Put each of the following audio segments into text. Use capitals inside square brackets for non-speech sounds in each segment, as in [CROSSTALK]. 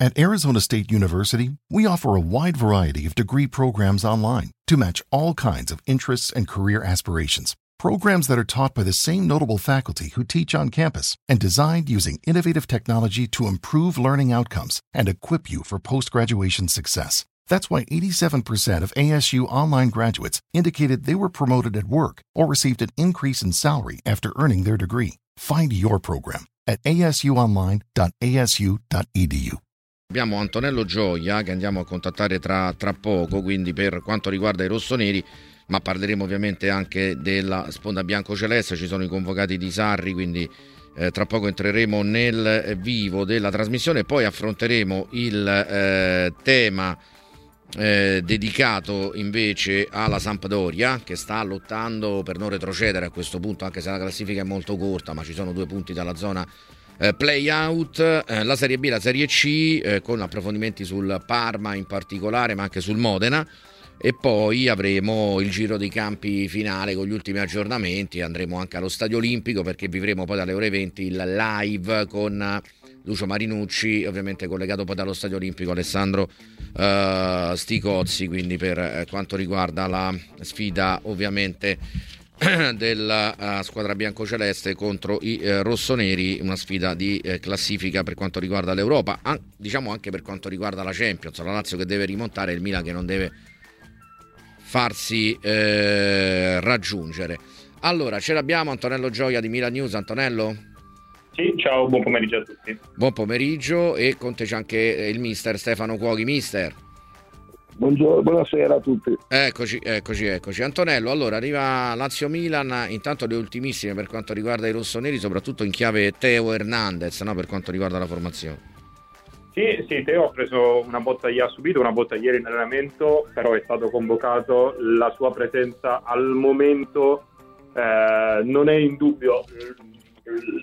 At Arizona State University, we offer a wide variety of degree programs online to match all kinds of interests and career aspirations. Programs that are taught by the same notable faculty who teach on campus and designed using innovative technology to improve learning outcomes and equip you for post graduation success. That's why 87% of ASU online graduates indicated they were promoted at work or received an increase in salary after earning their degree. Find your program at asuonline.asu.edu. Abbiamo Antonello Gioia che andiamo a contattare tra, tra poco, quindi per quanto riguarda i rossoneri, ma parleremo ovviamente anche della sponda bianco-celeste, ci sono i convocati di Sarri, quindi eh, tra poco entreremo nel vivo della trasmissione, poi affronteremo il eh, tema eh, dedicato invece alla Sampdoria che sta lottando per non retrocedere a questo punto, anche se la classifica è molto corta, ma ci sono due punti dalla zona eh, play out, eh, la Serie B, la Serie C, eh, con approfondimenti sul Parma in particolare, ma anche sul Modena. E poi avremo il giro dei campi finale con gli ultimi aggiornamenti. Andremo anche allo Stadio Olimpico perché vivremo poi dalle ore 20 il live con Lucio Marinucci, ovviamente collegato poi dallo Stadio Olimpico Alessandro uh, Sticozzi, quindi per eh, quanto riguarda la sfida ovviamente [CLEARS THROAT] della uh, squadra biancoceleste contro i uh, rossoneri, una sfida di uh, classifica per quanto riguarda l'Europa, an- diciamo anche per quanto riguarda la Champions, la Lazio che deve rimontare e il Milan che non deve farsi raggiungere. Allora, ce l'abbiamo Antonello Gioia di Milan News, Antonello? Sì, ciao, buon pomeriggio a tutti. Buon pomeriggio e con te c'è anche il mister Stefano Cuoghi, mister. Buongiorno, buonasera a tutti. Eccoci, eccoci, eccoci. Antonello, allora arriva Lazio-Milan, intanto le ultimissime per quanto riguarda i rossoneri, soprattutto in chiave Teo Hernandez, no? per quanto riguarda la formazione. Sì, sì, Teo ha preso una botta, ha subito una botta ieri in allenamento, però è stato convocato, la sua presenza al momento eh, non è in dubbio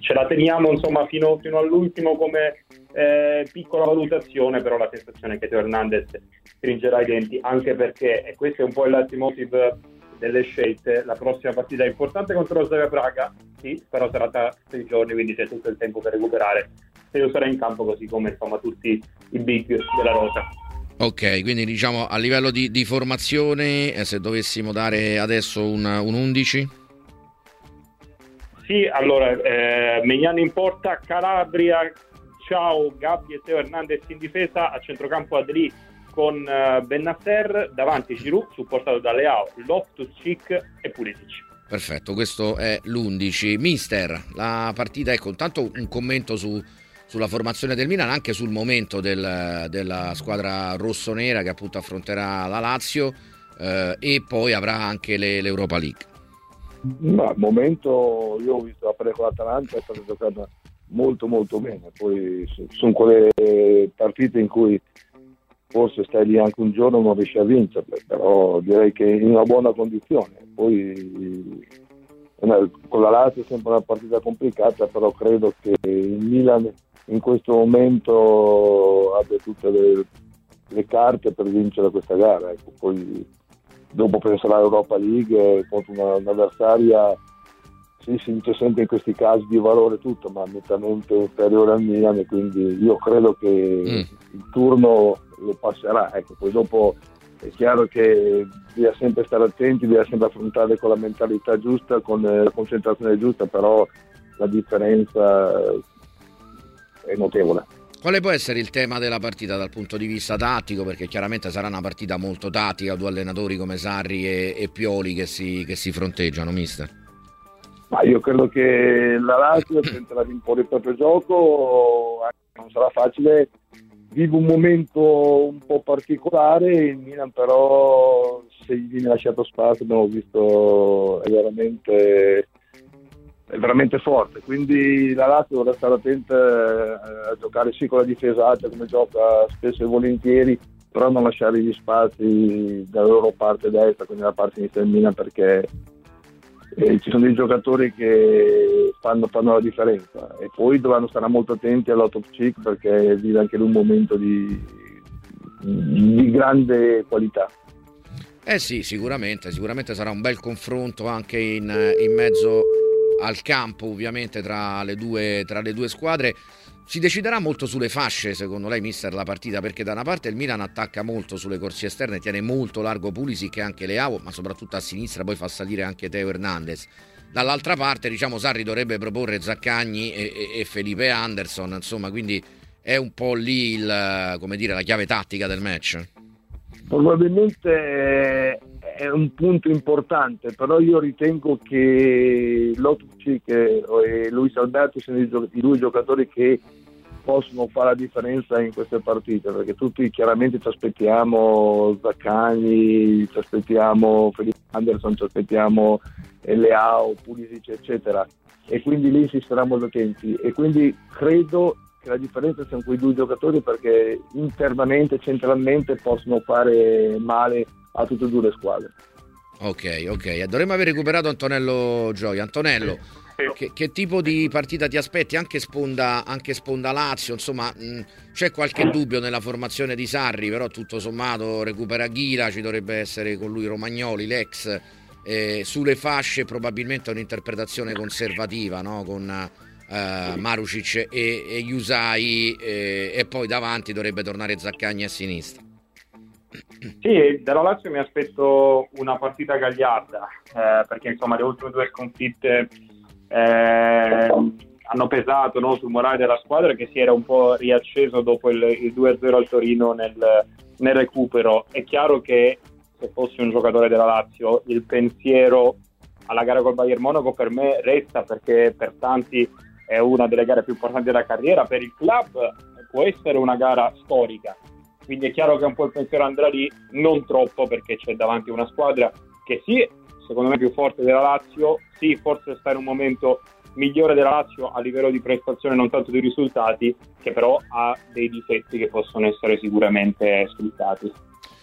ce la teniamo insomma fino, fino all'ultimo come eh, piccola valutazione, però la sensazione è che Teo Hernandez stringerà i denti, anche perché, e questo è un po' il leitmotiv delle scelte, la prossima partita è importante contro lo Slavia Praga, sì, però sarà tra sei giorni, quindi c'è tutto il tempo per recuperare. Teo sarà in campo così come insomma tutti i big della rosa. Ok, quindi diciamo a livello di, di formazione, eh, se dovessimo dare adesso un, un 11? Sì, allora, eh, Megnano in porta, Calabria, Ciao, Gabbi e Teo Hernandez in difesa, a centrocampo Adri con uh, Bennasser, davanti Giroud, supportato da Leao, Loftus, Cic e Pulisic. Perfetto, questo è l'11. Mister, la partita, ecco, intanto un commento su, sulla formazione del Milan, anche sul momento del, della squadra rossonera che appunto affronterà la Lazio eh, e poi avrà anche le, l'Europa League. Ma al momento io ho visto la pre con l'Atalanta è stata giocata molto molto bene, poi sono quelle partite in cui forse stai lì anche un giorno e non riesci a vincerle, però direi che in una buona condizione. Poi con la Lazio è sempre una partita complicata, però credo che il Milan in questo momento abbia tutte le, le carte per vincere questa gara. Ecco. Poi dopo penserà all'Europa League contro una, un'avversaria sì, si dice sempre in questi casi di valore tutto ma nettamente inferiore al Milan e quindi io credo che mm. il turno lo passerà ecco, poi dopo è chiaro che bisogna sempre stare attenti bisogna sempre affrontare con la mentalità giusta con la concentrazione giusta però la differenza è notevole quale può essere il tema della partita dal punto di vista tattico? Perché chiaramente sarà una partita molto tattica, due allenatori come Sarri e, e Pioli che si, che si, fronteggiano, mister. Ma io credo che la Lazio tenterà di imporre il proprio gioco, non sarà facile, vive un momento un po' particolare, il Milan però se gli viene lasciato spazio abbiamo visto è veramente è veramente forte, quindi la Lazio dovrà stare attenta eh, a giocare sì con la difesa alta come gioca spesso e volentieri, però non lasciare gli spazi dalla loro parte destra, quindi dalla parte sinistra del Milan perché eh, ci sono dei giocatori che fanno, fanno, la differenza e poi dovranno stare molto attenti all'out of cheek perché vive anche lui un momento di, di grande qualità. Eh sì, sicuramente, sicuramente sarà un bel confronto anche in, in mezzo al campo ovviamente tra le due, tra le due squadre. Si deciderà molto sulle fasce, secondo lei, mister, la partita, perché da una parte il Milan attacca molto sulle corsie esterne, tiene molto largo Pulisic e anche Leao, ma soprattutto a sinistra poi fa salire anche Teo Hernandez. Dall'altra parte, diciamo, Sarri dovrebbe proporre Zaccagni e, e, e Felipe Anderson, insomma, quindi è un po' lì il, dire, la chiave tattica del match. Probabilmente è un punto importante, però io ritengo che Lotucci e Luis Alberto siano i due giocatori che possono fare la differenza in queste partite, perché tutti chiaramente ci aspettiamo Zaccagni, ci aspettiamo Felipe Anderson, ci aspettiamo Leao, Pulisic, eccetera, e quindi lì si sarà molto attenti e quindi credo che la differenza siano quei due giocatori perché internamente, centralmente possono fare male a tutte e due le squadre. Ok, ok, dovremmo aver recuperato Antonello Gioia. Antonello, che, che, tipo di partita ti aspetti? Anche sponda, anche sponda Lazio, insomma, mh, c'è qualche dubbio nella formazione di Sarri, però tutto sommato recupera Ghila, ci dovrebbe essere con lui Romagnoli, l'ex. Eh, sulle fasce probabilmente un'interpretazione conservativa, no? con eh, Marucic e, e Yusai eh, e poi davanti dovrebbe tornare Zaccagni a sinistra. Sì, dalla Lazio mi aspetto una partita gagliarda, eh, perché insomma le ultime due sconfitte eh, hanno pesato no, sul morale della squadra che si era un po' riacceso dopo il, il 2-0 al Torino nel, nel, recupero. È chiaro che se fossi un giocatore della Lazio il pensiero alla gara col Bayern Monaco per me resta perché per tanti è una delle gare più importanti della carriera, per il club può essere una gara storica quindi è chiaro che un po' il pensiero andrà lì, non troppo perché c'è davanti una squadra che sì, secondo me più forte della Lazio, sì, forse sta in un momento migliore della Lazio a livello di prestazione, non tanto di risultati, che però ha dei difetti che possono essere sicuramente sfruttati.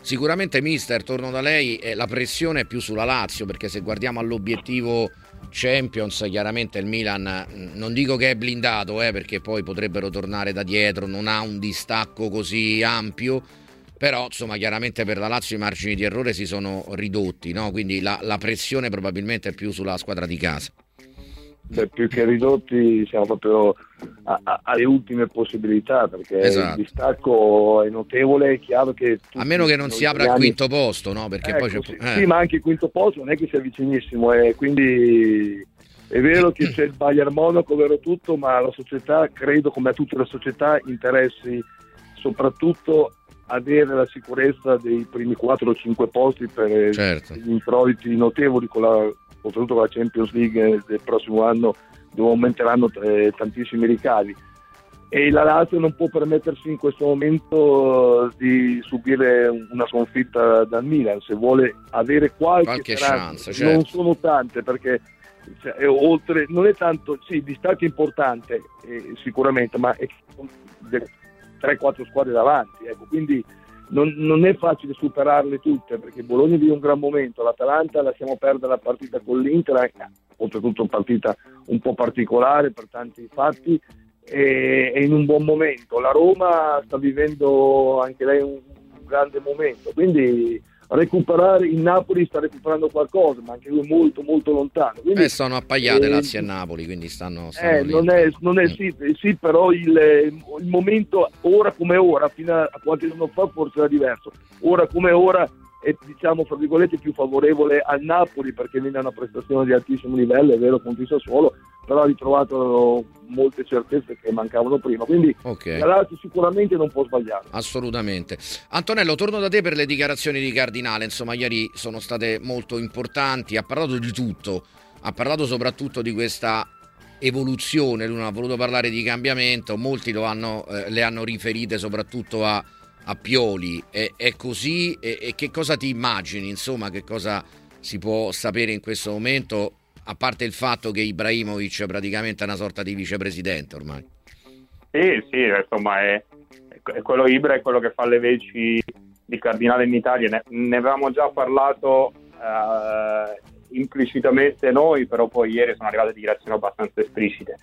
Sicuramente, mister, torno da lei, eh, la pressione è più sulla Lazio, perché se guardiamo all'obiettivo Champions, chiaramente il Milan, mm, non dico che è blindato, eh, perché poi potrebbero tornare da dietro, non ha un distacco così ampio, però insomma chiaramente per la Lazio i margini di errore si sono ridotti, no? quindi la, la pressione probabilmente è più sulla squadra di casa cioè, più che ridotti siamo proprio a, a, alle ultime possibilità perché esatto. il distacco è notevole è chiaro che a meno che non si apra al quinto posto no? perché ecco, poi c'è... Sì, eh. sì, ma anche il quinto posto non è che sia vicinissimo e quindi è vero che c'è il Bayern Monaco vero tutto ma la società credo come a tutte le società interessi soprattutto avere la sicurezza dei primi 4 o 5 posti per certo. gli introiti notevoli con la oltretutto con la Champions League del prossimo anno dove aumenteranno eh, tantissimi ricavi e la Lazio non può permettersi in questo momento di subire una sconfitta dal Milan se vuole avere qualche, qualche chance certo. non sono tante perché cioè, oltre, non è tanto sì, distacco importante eh, sicuramente ma è 3-4 squadre davanti ecco, quindi non, non, è facile superarle tutte perché Bologna vive un gran momento, l'Atalanta lasciamo perdere la partita con l'Inter, eh, oltretutto una partita un po' particolare per tanti fatti e in un buon momento. La Roma sta vivendo anche lei un, un grande momento, quindi recuperare il Napoli sta recuperando qualcosa, ma anche lui molto molto lontano. Quindi, eh, sono appaiate eh, Lazio e Napoli, quindi stanno... stanno eh, non, è, non è, mm. sì, sì, però il, il, momento ora come ora, fino a qualche giorno fa forse era diverso, ora come ora è diciamo fra virgolette più favorevole al Napoli perché viene una prestazione di altissimo livello, è vero contro il Sassuolo, però ha ritrovato molte certezze che mancavano prima, quindi okay. la Lazio sicuramente non può sbagliare. Assolutamente. Antonello, torno da te per le dichiarazioni di Cardinale, insomma ieri sono state molto importanti, ha parlato di tutto, ha parlato soprattutto di questa evoluzione, lui non ha voluto parlare di cambiamento, molti hanno, eh, le hanno riferite soprattutto a a Pioli. È, è così? E, e, che cosa ti immagini? Insomma, che cosa si può sapere in questo momento? A parte il fatto che Ibrahimovic praticamente è una sorta di vicepresidente ormai. Sì, sì, insomma, è, è quello Ibra è quello che fa le veci di Cardinale in Italia. Ne, ne avevamo già parlato eh, implicitamente noi, però poi ieri sono arrivate dichiarazioni abbastanza esplicite.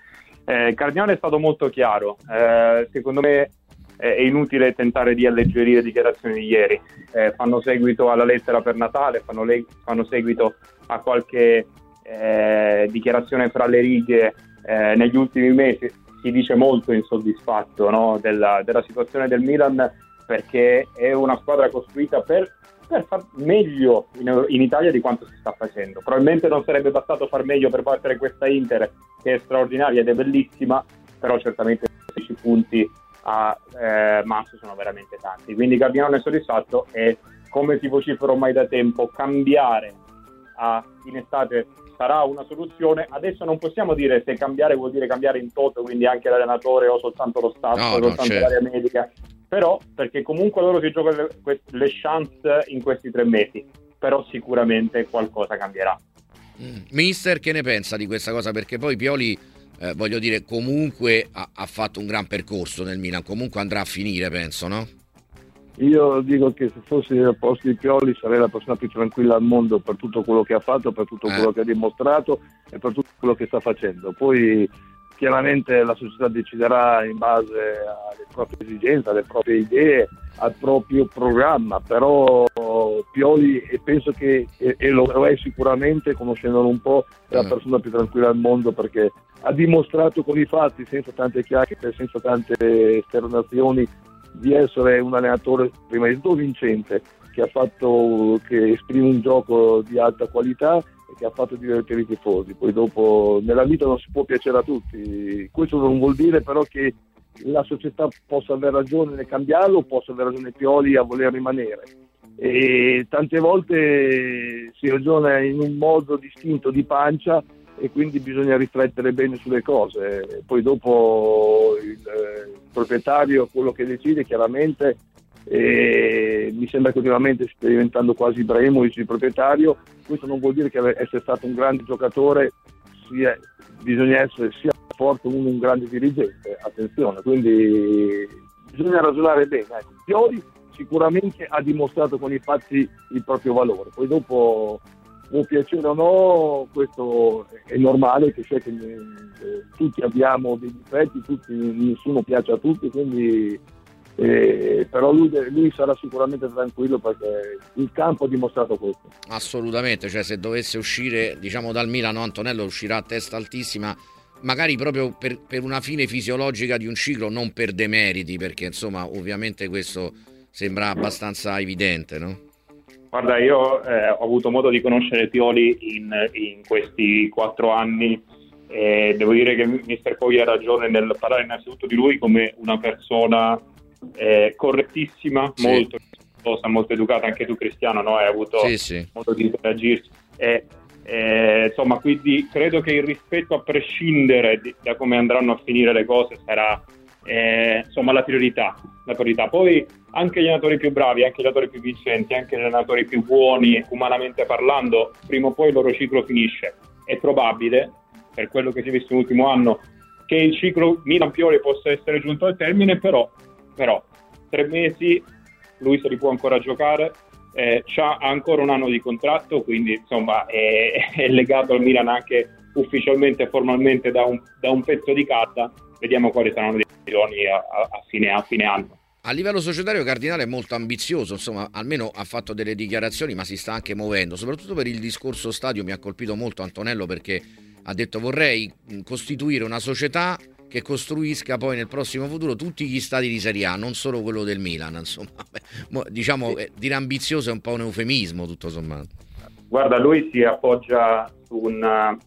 Eh, Cardinale è stato molto chiaro. Eh, secondo me è inutile tentare di alleggerire le dichiarazioni di ieri. Eh, fanno seguito alla lettera per Natale, fanno, le- fanno seguito a qualche eh, dichiarazione fra le righe eh, negli ultimi mesi. si dice molto insoddisfatto no? della, della, situazione del Milan perché è una squadra costruita per, per far meglio in, in, Italia di quanto si sta facendo. Probabilmente non sarebbe bastato far meglio per battere questa Inter che è straordinaria ed è bellissima, però certamente 16 punti a eh, Masso sono veramente tanti. Quindi Gabbiano è soddisfatto e come ti vocifero ormai da tempo, cambiare a, in estate sarà una soluzione. Adesso non possiamo dire se cambiare vuol dire cambiare in toto, quindi anche l'allenatore o soltanto lo staff no, o soltanto certo. l'area medica, però perché comunque loro si giocano le, le chance in questi tre mesi, però sicuramente qualcosa cambierà. Mm. Mister, che ne pensa di questa cosa? Perché poi Pioli, eh, voglio dire, comunque ha, ha fatto un gran percorso nel Milan, comunque andrà a finire, penso, no? Io dico che se fossi al posto di Pioli sarei la persona più tranquilla al mondo per tutto quello che ha fatto, per tutto quello eh. che ha dimostrato e per tutto quello che sta facendo. Poi chiaramente la società deciderà in base alle proprie esigenze, alle proprie idee, al proprio programma, però Pioli e penso che e lo è sicuramente conoscendolo un po' è la eh. persona più tranquilla al mondo perché ha dimostrato con i fatti senza tante chiacchiere, senza tante esternazioni di essere un allenatore prima di tutto vincente, che, fatto, che esprime un gioco di alta qualità e che ha fatto divertire i tifosi. Poi dopo nella vita non si può piacere a tutti, questo non vuol dire però che la società possa aver ragione nel cambiarlo possa aver ragione Pioli a voler rimanere. E tante volte si ragiona in un modo distinto di pancia e quindi bisogna riflettere bene sulle cose. Poi dopo il, il proprietario quello che decide chiaramente e mi sembra che ultimamente stia diventando quasi Ibrahimovic il proprietario, questo non vuol dire che essere stato un grande giocatore sia, bisogna essere sia forte uno un grande dirigente, attenzione, quindi bisogna ragionare bene. Ecco, Pioli sicuramente ha dimostrato con i fatti il proprio valore, poi dopo può piacere o no, questo è normale che, cioè che eh, tutti abbiamo dei difetti, tutti, nessuno piace a tutti, quindi, eh, però lui, lui, sarà sicuramente tranquillo perché il campo ha dimostrato questo. Assolutamente, cioè se dovesse uscire diciamo dal Milano Antonello uscirà a testa altissima magari proprio per, per, una fine fisiologica di un ciclo, non per demeriti, perché insomma ovviamente questo sembra abbastanza evidente, no? Guarda, io eh, ho avuto modo di conoscere Pioli in, in questi quattro anni e devo dire che Mister Poggi ha ragione nel parlare innanzitutto di lui come una persona eh, correttissima, sì. molto rispettosa, molto educata, anche tu Cristiano no? hai avuto sì, sì. modo di interagirci. E, e, insomma, quindi credo che il rispetto a prescindere di, da come andranno a finire le cose sarà eh, insomma la priorità, la priorità. Poi anche gli allenatori più bravi, anche gli allenatori più vincenti, anche gli allenatori più buoni, umanamente parlando, prima o poi il loro ciclo finisce. È probabile, per quello che si è visto nell'ultimo anno, che il ciclo Milan-Pioli possa essere giunto al termine, però, però tre mesi lui se li può ancora giocare, eh, ha ancora un anno di contratto, quindi insomma è, [LAUGHS] è legato al Milan anche ufficialmente e formalmente da un, da un pezzo di carta vediamo quali saranno le decisioni a, a, fine, a fine anno. A livello societario Cardinale è molto ambizioso, insomma, almeno ha fatto delle dichiarazioni, ma si sta anche muovendo, soprattutto per il discorso stadio mi ha colpito molto Antonello perché ha detto vorrei costituire una società che costruisca poi nel prossimo futuro tutti gli stadi di Serie A, non solo quello del Milan, insomma, [LAUGHS] diciamo eh, dire ambizioso è un po' un eufemismo tutto sommato. Guarda, lui si appoggia su un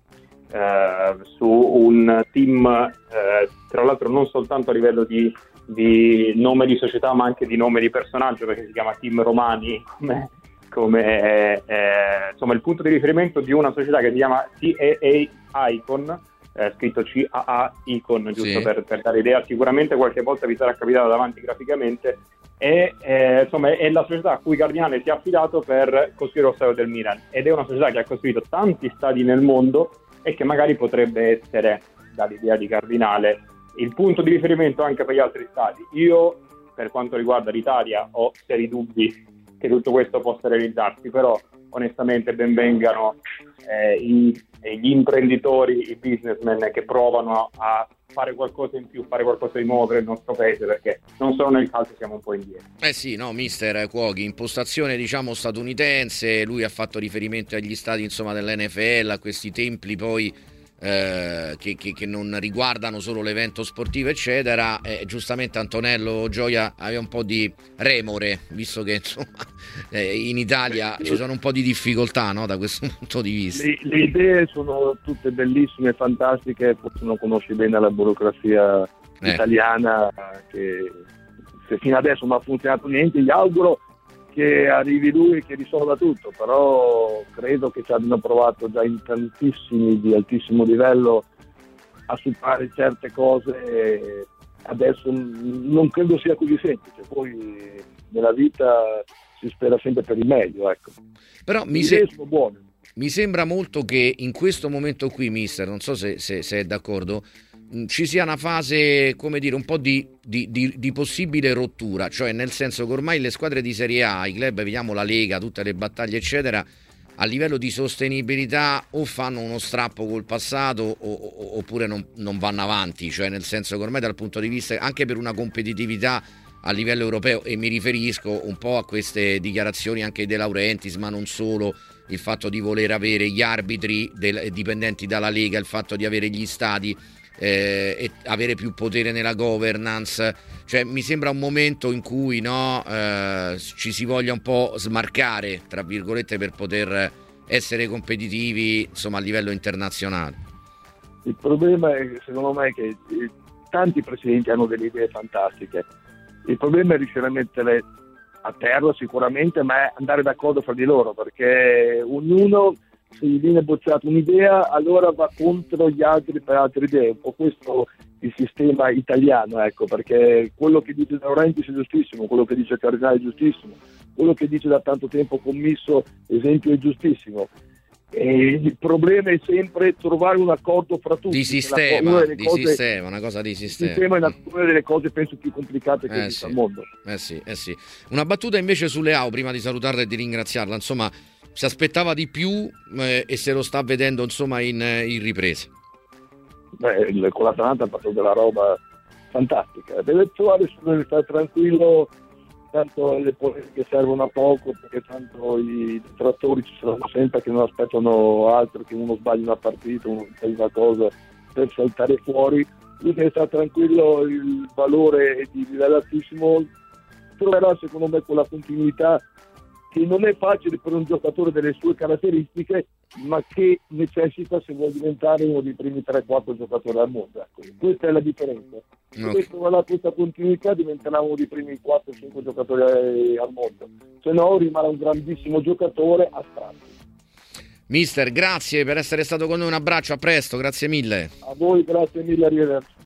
eh, su un team, eh, tra l'altro non soltanto a livello di, di, nome di società ma anche di nome di personaggio perché si chiama Team Romani come, come eh, insomma, il punto di riferimento di una società che si chiama CAA Icon eh, scritto CAA Icon giusto sì. per, per, dare idea sicuramente qualche volta vi sarà capitato davanti graficamente è, eh, insomma, è la società a cui Cardinale si è affidato per costruire lo stadio del Milan ed è una società che ha costruito tanti stadi nel mondo e che magari potrebbe essere, dall'idea di Cardinale, il punto di riferimento anche per gli altri stati. Io, per quanto riguarda l'Italia, ho seri dubbi che tutto questo possa realizzarsi, però onestamente benvengano eh, i, gli imprenditori, i businessmen che provano a fare qualcosa in più, fare qualcosa di nuovo per il nostro paese, perché non solo nel calcio siamo un po' indietro. Eh sì, no, mister Cuoghi, impostazione diciamo statunitense, lui ha fatto riferimento agli stati insomma dell'NFL, a questi templi poi eh, che, che, che, non riguardano solo l'evento sportivo, eccetera. Eh, giustamente Antonello Gioia aveva un po' di remore, visto che insomma, [LAUGHS] eh, in Italia ci sono un po' di difficoltà no, da questo [LAUGHS] punto di vista. Le, le, idee sono tutte bellissime, fantastiche, forse non conosci bene la burocrazia eh. italiana che se fino adesso non ha funzionato niente, gli auguro che arrivi lui e che risolva tutto, però credo che ci abbiano provato già in tantissimi di altissimo livello a superare certe cose adesso non credo sia così semplice, poi nella vita si spera sempre per il meglio. Ecco. Però mi, se... mi, sembra molto che in questo momento qui, mister, non so se, se, se è d'accordo, ci sia una fase, come dire, un po' di, di, di, di, possibile rottura, cioè nel senso che ormai le squadre di Serie A, i club, vediamo la Lega, tutte le battaglie, eccetera, a livello di sostenibilità o fanno uno strappo col passato o, o, oppure non, non, vanno avanti, cioè nel senso che ormai dal punto di vista anche per una competitività a livello europeo e mi riferisco un po' a queste dichiarazioni anche De Laurentiis, ma non solo, il fatto di voler avere gli arbitri del, dipendenti dalla Lega, il fatto di avere gli stadi eh, e avere più potere nella governance. Cioè, mi sembra un momento in cui no, eh, ci si voglia un po' smarcare, tra virgolette, per poter essere competitivi insomma, a livello internazionale. Il problema è, secondo me, che eh, tanti presidenti hanno delle idee fantastiche. Il problema è riuscire a mettere a terra sicuramente, ma è andare d'accordo fra di loro, perché ognuno se gli viene bocciata un'idea allora va contro gli altri per altre idee, un po' questo il sistema italiano, ecco, perché quello che dice Laurentiis è giustissimo, quello che dice Cardinale è giustissimo, quello che dice da tanto tempo Commisso, esempio, è giustissimo. E il problema è sempre trovare un accordo fra tutti. Di sistema, di cose, sistema una cosa di sistema. Il sistema è una delle cose penso più complicate che eh esiste sì. al mondo. Eh sì, eh sì. Una battuta invece sulle AU, prima di salutarla e di ringraziarla, insomma si aspettava di più eh, e se lo sta vedendo insomma in, eh, in riprese. Beh, con l'Atalanta ha fatto della roba fantastica. Deve trovare deve stare tranquillo, tanto le polemiche servono a poco perché tanto i detrattori ci saranno sempre che non aspettano altro che uno sbagli una partita, uno sbagli una cosa per saltare fuori. Lui deve stare tranquillo, il valore è di livello altissimo, troverà secondo me quella continuità che non è facile per un giocatore delle sue caratteristiche, ma che necessita se vuole diventare uno dei primi 3-4 giocatori al mondo. Ecco, questa è la differenza. Se okay. troverà questa continuità diventerà uno dei primi 4-5 giocatori eh, al mondo, se no rimarrà un grandissimo giocatore astratto. Mister, grazie per essere stato con noi, un abbraccio, a presto, grazie mille. A voi, grazie mille, arrivederci.